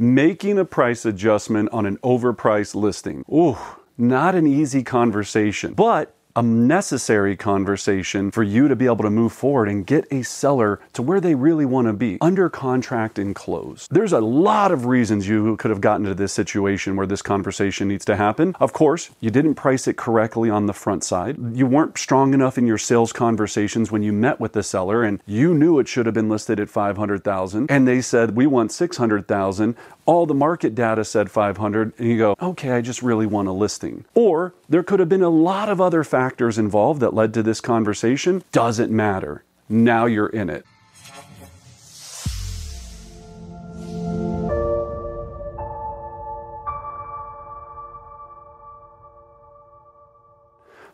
Making a price adjustment on an overpriced listing. Ooh, not an easy conversation, but a necessary conversation for you to be able to move forward and get a seller to where they really want to be under contract and closed. There's a lot of reasons you could have gotten to this situation where this conversation needs to happen. Of course, you didn't price it correctly on the front side. You weren't strong enough in your sales conversations when you met with the seller and you knew it should have been listed at 500,000 and they said we want 600,000 all the market data said 500 and you go okay i just really want a listing. Or there could have been a lot of other factors involved that led to this conversation. Doesn't matter. Now you're in it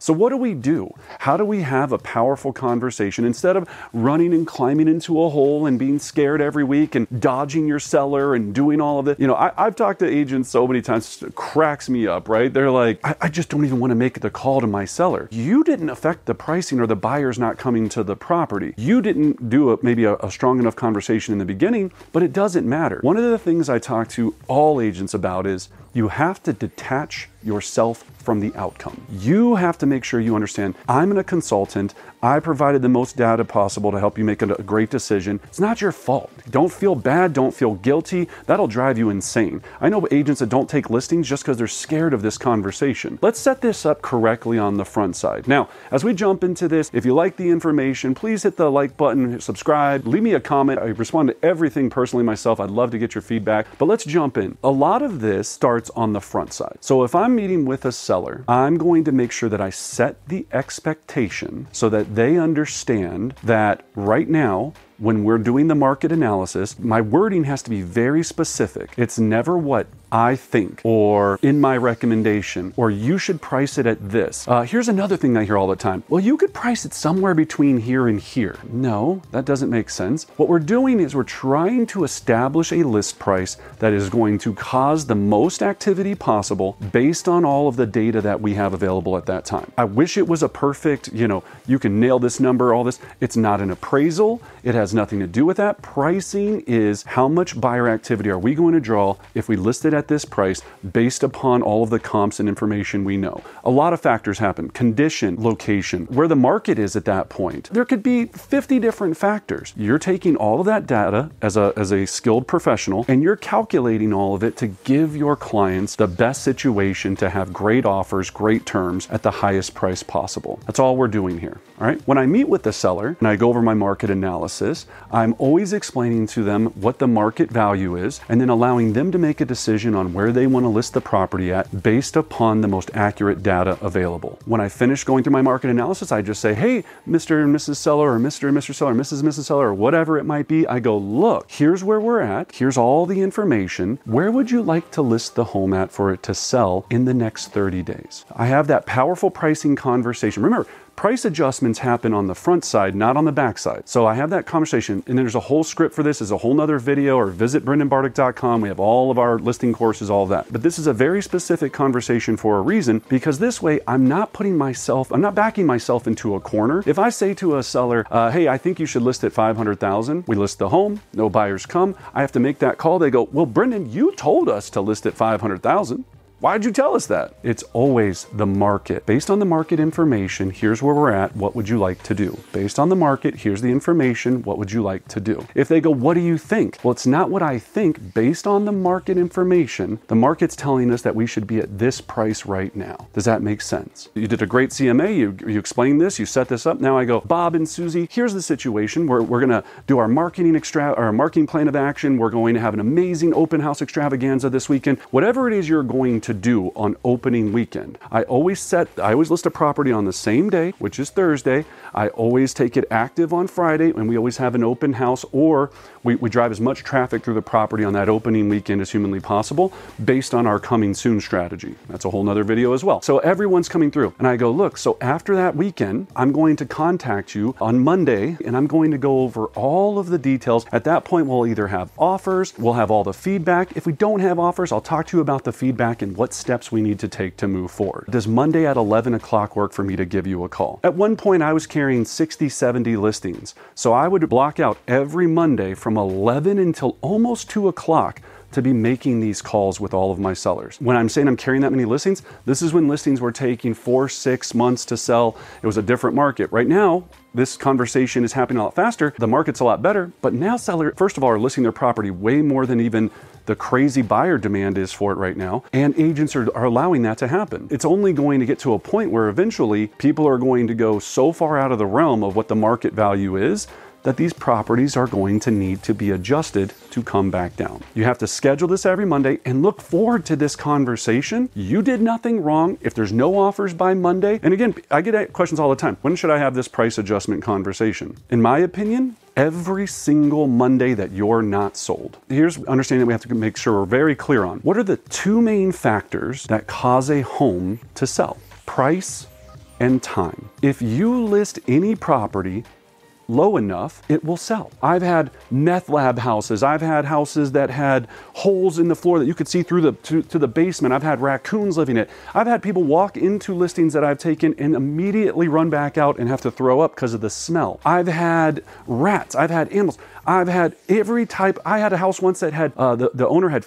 So, what do we do? How do we have a powerful conversation instead of running and climbing into a hole and being scared every week and dodging your seller and doing all of it? You know, I, have talked to agents so many times, it cracks me up, right? They're like, I, I, just don't even want to make the call to my seller. You didn't affect the pricing or the buyers not coming to the property. You didn't do a, maybe a, a strong enough conversation in the beginning, but it doesn't matter. One of the things I talk to all agents about is you have to detach yourself from the outcome. You have to make sure you understand I'm a consultant. I provided the most data possible to help you make a great decision. It's not your fault. Don't feel bad. Don't feel guilty. That'll drive you insane. I know agents that don't take listings just because they're scared of this conversation. Let's set this up correctly on the front side. Now, as we jump into this, if you like the information, please hit the like button, subscribe, leave me a comment. I respond to everything personally myself. I'd love to get your feedback. But let's jump in. A lot of this starts on the front side. So if I'm meeting with a seller, I'm going to make sure that I set the expectation so that they understand that right now when we're doing the market analysis, my wording has to be very specific. It's never what I think or in my recommendation or you should price it at this. Uh, here's another thing I hear all the time. Well, you could price it somewhere between here and here. No, that doesn't make sense. What we're doing is we're trying to establish a list price that is going to cause the most activity possible based on all of the data that we have available at that time. I wish it was a perfect, you know, you can nail this number, all this. It's not an appraisal. It has nothing to do with that. Pricing is how much buyer activity are we going to draw if we list it at this price based upon all of the comps and information we know. A lot of factors happen condition, location, where the market is at that point. There could be 50 different factors. You're taking all of that data as a, as a skilled professional and you're calculating all of it to give your clients the best situation to have great offers, great terms at the highest price possible. That's all we're doing here. All right. When I meet with the seller and I go over my market analysis, I'm always explaining to them what the market value is and then allowing them to make a decision on where they want to list the property at based upon the most accurate data available. When I finish going through my market analysis, I just say, hey, Mr. and Mrs. Seller, or Mr. and Mr. Seller, Mrs. and Mrs. Seller, or whatever it might be, I go, look, here's where we're at. Here's all the information. Where would you like to list the home at for it to sell in the next 30 days? I have that powerful pricing conversation. Remember, price adjustments happen on the front side, not on the back side. So I have that conversation, and there's a whole script for this. There's a whole nother video, or visit brendanbartic.com. We have all of our listing courses, all that. But this is a very specific conversation for a reason, because this way I'm not putting myself, I'm not backing myself into a corner. If I say to a seller, uh, hey, I think you should list at 500,000, we list the home, no buyers come, I have to make that call. They go, well, Brendan, you told us to list at 500,000. Why'd you tell us that? It's always the market. Based on the market information, here's where we're at. What would you like to do? Based on the market, here's the information. What would you like to do? If they go, What do you think? Well, it's not what I think. Based on the market information, the market's telling us that we should be at this price right now. Does that make sense? You did a great CMA. You, you explained this. You set this up. Now I go, Bob and Susie, here's the situation. We're, we're going to do our marketing extra, our marketing plan of action. We're going to have an amazing open house extravaganza this weekend. Whatever it is you're going to do on opening weekend. I always set, I always list a property on the same day, which is Thursday. I always take it active on Friday, and we always have an open house, or we, we drive as much traffic through the property on that opening weekend as humanly possible based on our coming soon strategy. That's a whole nother video as well. So everyone's coming through, and I go, look, so after that weekend, I'm going to contact you on Monday, and I'm going to go over all of the details. At that point, we'll either have offers, we'll have all the feedback. If we don't have offers, I'll talk to you about the feedback and what steps we need to take to move forward. Does Monday at 11 o'clock work for me to give you a call? At one point, I was carrying 60, 70 listings. So I would block out every Monday from 11 until almost 2 o'clock to be making these calls with all of my sellers. When I'm saying I'm carrying that many listings, this is when listings were taking four, six months to sell. It was a different market. Right now, this conversation is happening a lot faster. The market's a lot better, but now sellers, first of all, are listing their property way more than even the crazy buyer demand is for it right now. And agents are, are allowing that to happen. It's only going to get to a point where eventually people are going to go so far out of the realm of what the market value is that these properties are going to need to be adjusted to come back down. You have to schedule this every Monday and look forward to this conversation. You did nothing wrong. If there's no offers by Monday, and again, I get questions all the time when should I have this price adjustment conversation? In my opinion, every single Monday that you're not sold. Here's understanding that we have to make sure we're very clear on. What are the two main factors that cause a home to sell? Price and time. If you list any property low enough, it will sell. I've had meth lab houses. I've had houses that had holes in the floor that you could see through the to, to, the basement. I've had raccoons living it. I've had people walk into listings that I've taken and immediately run back out and have to throw up because of the smell. I've had rats. I've had animals. I've had every type. I had a house once that had uh, the the owner had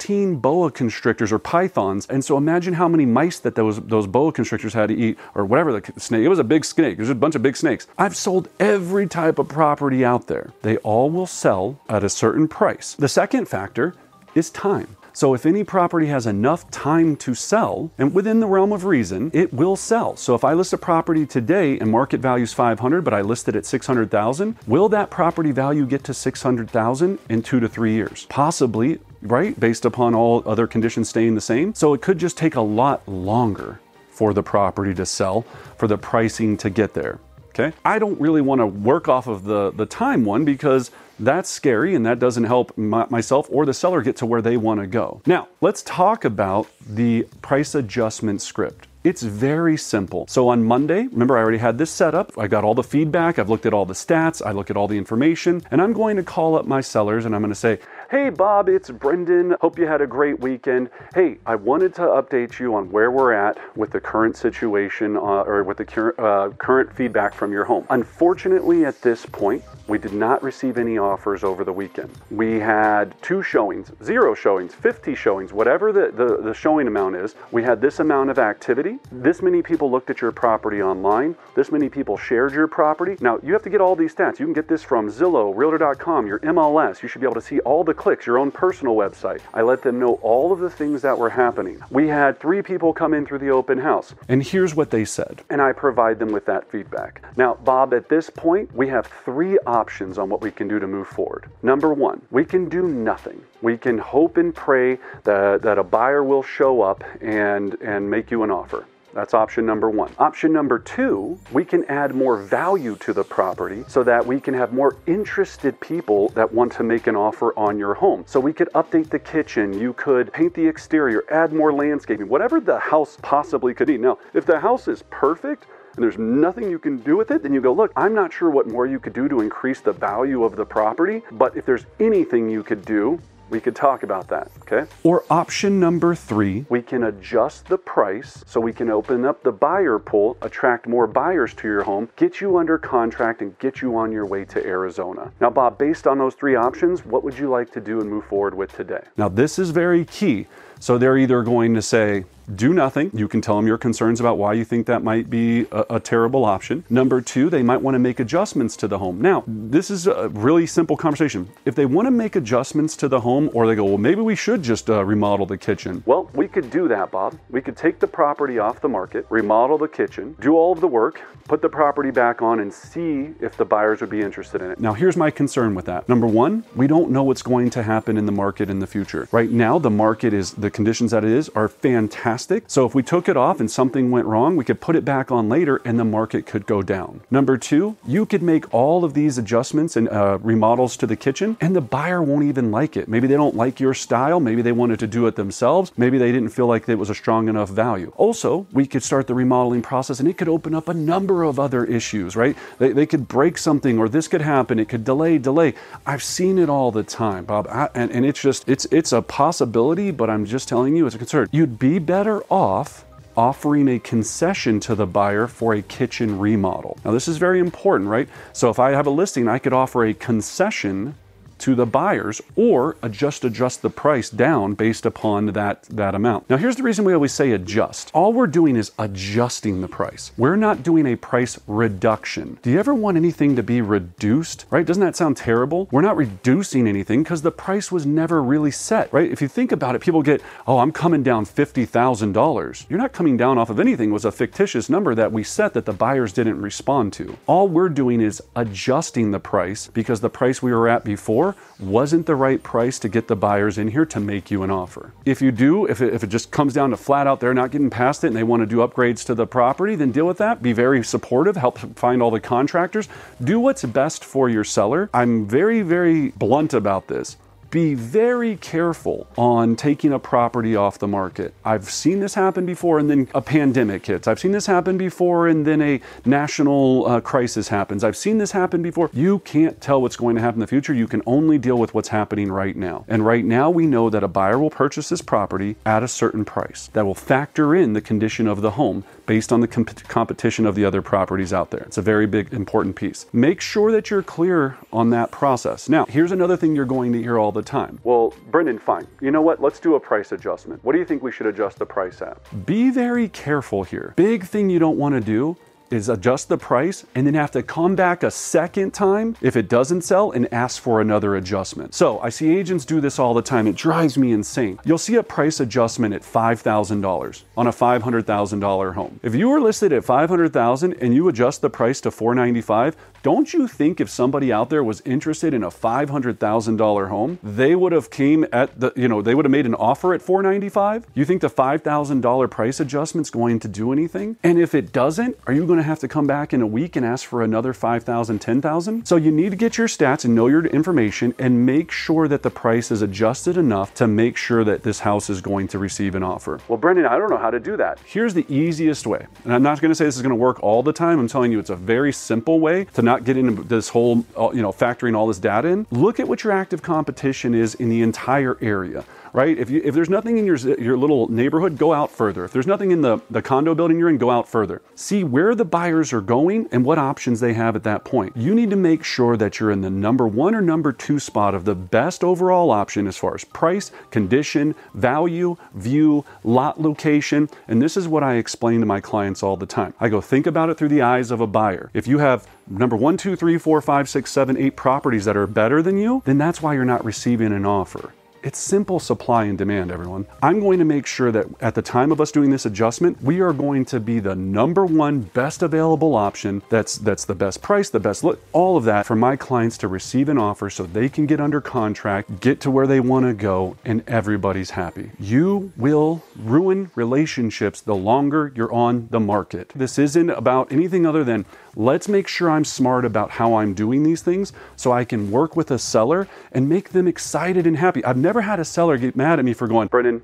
15 boa constrictors or pythons, and so imagine how many mice that those those boa constrictors had to eat or whatever the snake. It was a big snake. There's a bunch of big snakes. I've sold every type of property out there. They all will sell at a certain price. The second factor is time. So if any property has enough time to sell and within the realm of reason, it will sell. So if I list a property today and market value is 500 but I list it at 600,000, will that property value get to 600,000 in 2 to 3 years? Possibly, right? Based upon all other conditions staying the same. So it could just take a lot longer for the property to sell, for the pricing to get there. Okay? I don't really want to work off of the the time one because that's scary and that doesn't help my, myself or the seller get to where they want to go. Now, let's talk about the price adjustment script. It's very simple. So on Monday, remember I already had this set up. I got all the feedback, I've looked at all the stats, I look at all the information, and I'm going to call up my sellers and I'm going to say, Hey Bob, it's Brendan. Hope you had a great weekend. Hey, I wanted to update you on where we're at with the current situation uh, or with the cur- uh, current feedback from your home. Unfortunately, at this point, we did not receive any offers over the weekend. We had two showings, zero showings, 50 showings, whatever the, the, the showing amount is. We had this amount of activity. This many people looked at your property online. This many people shared your property. Now, you have to get all these stats. You can get this from Zillow, Realtor.com, your MLS. You should be able to see all the clicks, your own personal website. I let them know all of the things that were happening. We had three people come in through the open house. And here's what they said. And I provide them with that feedback. Now, Bob, at this point, we have three options on what we can do to move forward. Number one, we can do nothing. We can hope and pray that, that a buyer will show up and, and make you an offer. That's option number one. Option number two, we can add more value to the property so that we can have more interested people that want to make an offer on your home. So we could update the kitchen, you could paint the exterior, add more landscaping, whatever the house possibly could need. Now, if the house is perfect, and there's nothing you can do with it, then you go, look, I'm not sure what more you could do to increase the value of the property, but if there's anything you could do, we could talk about that, okay? Or option number three, we can adjust the price so we can open up the buyer pool, attract more buyers to your home, get you under contract, and get you on your way to Arizona. Now, Bob, based on those three options, what would you like to do and move forward with today? Now, this is very key. So they're either going to say, do nothing. You can tell them your concerns about why you think that might be a, a, terrible option. Number two, they might want to make adjustments to the home. Now, this is a really simple conversation. If they want to make adjustments to the home, or they go, well, maybe we should just uh, remodel the kitchen. Well, we could do that, Bob. We could take the property off the market, remodel the kitchen, do all of the work, put the property back on, and see if the buyers would be interested in it. Now, here's my concern with that. Number one, we don't know what's going to happen in the market in the future. Right now, the market is the conditions that it is are fantastic. So if we took it off and something went wrong, we could put it back on later and the market could go down. Number two, you could make all of these adjustments and uh, remodels to the kitchen and the buyer won't even like it. Maybe they don't like your style. Maybe they wanted to do it themselves. Maybe they didn't feel like it was a strong enough value. Also, we could start the remodeling process and it could open up a number of other issues, right? They, they could break something or this could happen. It could delay, delay. I've seen it all the time, Bob. I, and, and it's just, it's, it's a possibility, but I'm just telling you it's a concern. You'd be better off offering a concession to the buyer for a kitchen remodel. Now, this is very important, right? So, if I have a listing, I could offer a concession to the buyers or adjust adjust the price down based upon that that amount. Now here's the reason we always say adjust. All we're doing is adjusting the price. We're not doing a price reduction. Do you ever want anything to be reduced? Right? Doesn't that sound terrible? We're not reducing anything because the price was never really set, right? If you think about it, people get, "Oh, I'm coming down $50,000." You're not coming down off of anything. Was a fictitious number that we set that the buyers didn't respond to. All we're doing is adjusting the price because the price we were at before wasn't the right price to get the buyers in here to make you an offer. If you do, if it, if it just comes down to flat out they're not getting past it and they want to do upgrades to the property, then deal with that. Be very supportive, help find all the contractors. Do what's best for your seller. I'm very, very blunt about this be very careful on taking a property off the market. I've seen this happen before, and then a pandemic hits. I've seen this happen before, and then a national uh, crisis happens. I've seen this happen before. You can't tell what's going to happen in the future. You can only deal with what's happening right now. And right now, we know that a buyer will purchase this property at a certain price that will factor in the condition of the home based on the comp- competition of the other properties out there. It's a very big, important piece. Make sure that you're clear on that process. Now, here's another thing you're going to hear all the time. Well, Brendan, fine. You know what? Let's do a price adjustment. What do you think we should adjust the price at? Be very careful here. Big thing you don't want to do is adjust the price and then have to come back a second time if it doesn't sell and ask for another adjustment. So I see agents do this all the time. It drives me insane. You'll see a price adjustment at $5,000 on a $500,000 home. If you were listed at 500,000 and you adjust the price to 495, don't you think if somebody out there was interested in a $500,000 home, they would have came at the, you know, they would have made an offer at 495? You think the $5,000 price adjustment's going to do anything? And if it doesn't, are you going to have to come back in a week and ask for another 5,000, 10,000? So you need to get your stats and know your information and make sure that the price is adjusted enough to make sure that this house is going to receive an offer. Well, Brendan, I don't know how to do that. Here's the easiest way. And I'm not going to say this is going to work all the time. I'm telling you it's a very simple way to not get into this whole, uh, you know, factoring all this data in. Look at what your active competition is in the entire area right? If, you, if there's nothing in your, your little neighborhood, go out further. If there's nothing in the, the condo building you're in, go out further. See where the buyers are going and what options they have at that point. You need to make sure that you're in the number one or number two spot of the best overall option as far as price, condition, value, view, lot location. And this is what I explain to my clients all the time. I go, think about it through the eyes of a buyer. If you have number one, two, three, four, five, six, seven, eight properties that are better than you, then that's why you're not receiving an offer. It's simple supply and demand, everyone. I'm going to make sure that at the time of us doing this adjustment, we are going to be the number one best available option that's that's the best price, the best look, all of that for my clients to receive an offer so they can get under contract, get to where they want to go, and everybody's happy. You will ruin relationships the longer you're on the market. This isn't about anything other than let's make sure I'm smart about how I'm doing these things so I can work with a seller and make them excited and happy. I've never had a seller get mad at me for going, Brendan,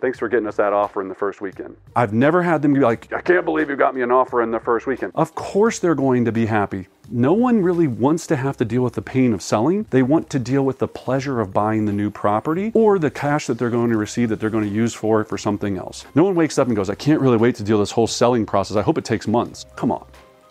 thanks for getting us that offer in the first weekend. I've never had them be like, I can't believe you got me an offer in the first weekend. Of course they're going to be happy. No one really wants to have to deal with the pain of selling. They want to deal with the pleasure of buying the new property or the cash that they're going to receive that they're going to use for for something else. No one wakes up and goes, I can't really wait to deal this whole selling process. I hope it takes months. Come on.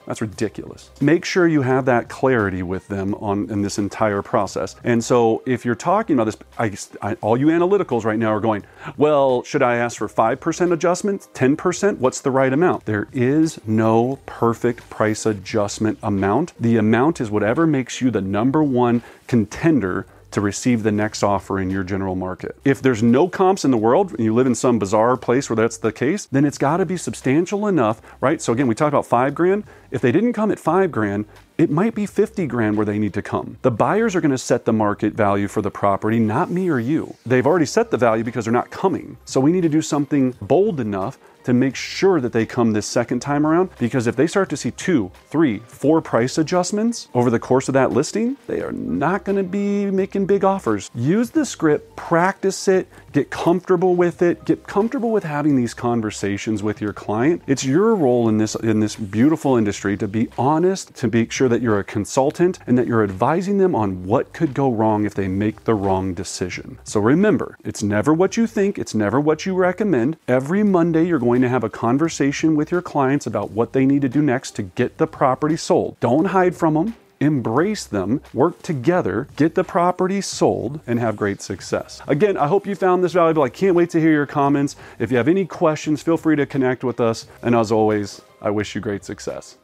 That's ridiculous. Make sure you have that clarity with them on in this entire process. And so if you're talking about this, I, I, all you analyticals right now are going, well, should I ask for 5% adjustment, 10%? What's the right amount? There is no perfect price adjustment amount. The amount is whatever makes you the number one contender to receive the next offer in your general market. If there's no comps in the world and you live in some bizarre place where that's the case, then it's got to be substantial enough, right? So again, we talked about 5 grand. If they didn't come at 5 grand, it might be 50 grand where they need to come. The buyers are going to set the market value for the property, not me or you. They've already set the value because they're not coming. So we need to do something bold enough to make sure that they come this second time around because if they start to see two, three, four price adjustments over the course of that listing, they are not going to be making big offers. Use the script, practice it, get comfortable with it, get comfortable with having these conversations with your client. It's your role in this in this beautiful industry to be honest, to make sure that you're a consultant and that you're advising them on what could go wrong if they make the wrong decision. So remember, it's never what you think, it's never what you recommend. Every Monday you're going to have a conversation with your clients about what they need to do next to get the property sold. Don't hide from them. embrace them, work together, get the property sold, and have great success. Again, I hope you found this valuable. I can't wait to hear your comments. If you have any questions, feel free to connect with us. And as always, I wish you great success.